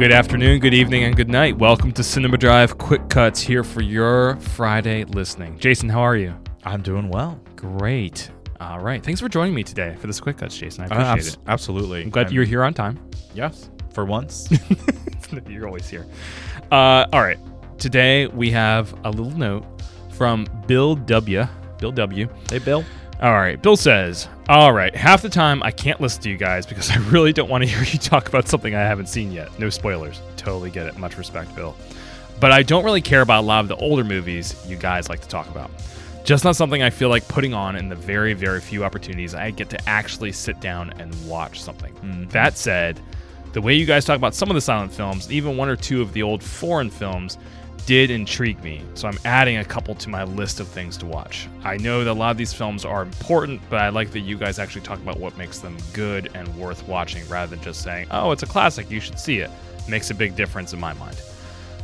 Good afternoon, good evening, and good night. Welcome to Cinema Drive Quick Cuts here for your Friday listening. Jason, how are you? I'm doing well. Great. All right. Thanks for joining me today for this Quick Cuts, Jason. I Uh, appreciate abs- it. Absolutely. I'm glad And- you're here on time. Yes, for once. You're always here. Uh, all right. Today we have a little note from Bill W. Bill W. hey, Bill. All right. Bill says, All right. Half the time I can't listen to you guys because I really don't want to hear you talk about something I haven't seen yet. No spoilers. Totally get it. Much respect, Bill. But I don't really care about a lot of the older movies you guys like to talk about. Just not something I feel like putting on in the very, very few opportunities I get to actually sit down and watch something. Mm-hmm. That said, the way you guys talk about some of the silent films, even one or two of the old foreign films, did intrigue me. So I'm adding a couple to my list of things to watch. I know that a lot of these films are important, but I like that you guys actually talk about what makes them good and worth watching rather than just saying, oh, it's a classic, you should see it. Makes a big difference in my mind.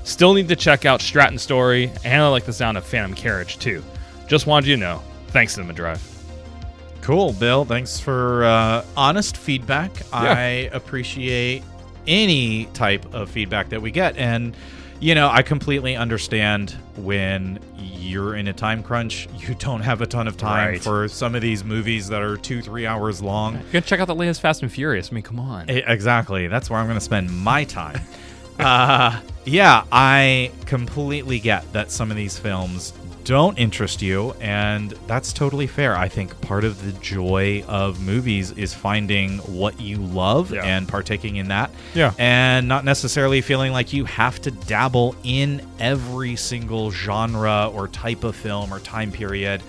Still need to check out Stratton Story, and I like the sound of Phantom Carriage too. Just wanted you to know. Thanks, Cinema Drive. Cool, Bill. Thanks for uh, honest feedback. I appreciate any type of feedback that we get. And, you know, I completely understand when you're in a time crunch, you don't have a ton of time Right. for some of these movies that are two, three hours long. You gotta check out the latest Fast and Furious. I mean, come on. E- Exactly. That's where I'm going to spend my time. uh, yeah, I completely get that some of these films don't interest you, and that's totally fair. I think part of the joy of movies is finding what you love Yeah. and partaking in that. Yeah. And not necessarily feeling like you have to dabble in every single genre or type of film or time period.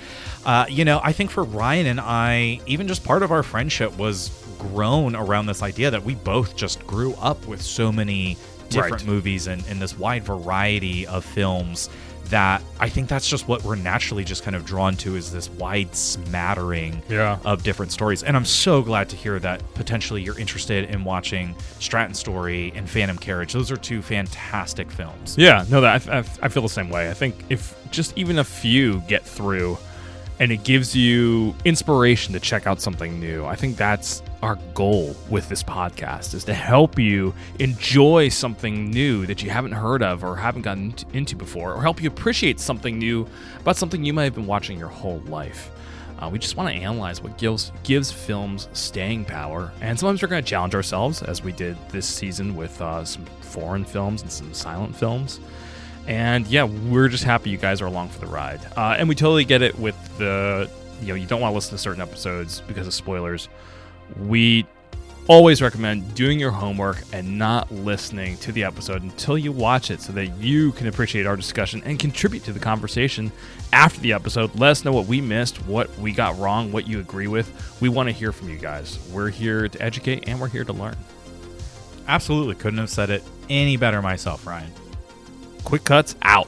Uh, you know, I think for Ryan and I, even just part of our friendship was grown around this idea that we both just grew up with so many different Right. movies and, and this wide variety of films that I think that's just what we're naturally just kind of drawn to is this wide smattering Yeah. of different stories. And I'm so glad to hear that potentially you're interested in watching Stratton Story and Phantom Carriage. Those are two fantastic films. Yeah, no, that I, I, I feel the same way. I think if just even a few get through, and it gives you inspiration to check out something new. I think that's our goal with this podcast is to help you enjoy something new that you haven't heard of or haven't gotten into before, or help you appreciate something new about something you might have been watching your whole life. Uh, we just want to analyze what gives gives films staying power, and sometimes we're going to challenge ourselves, as we did this season with uh, some foreign films and some silent films. And yeah, we're just happy you guys are along for the ride. Uh, and we totally get it with the, you know, you don't want to listen to certain episodes because of spoilers. We always recommend doing your homework and not listening to the episode until you watch it so that you can appreciate our discussion and contribute to the conversation after the episode. Let us know what we missed, what we got wrong, what you agree with. We want to hear from you guys. We're here to educate and we're here to learn. Absolutely couldn't have said it any better myself, Ryan. Quick cuts out.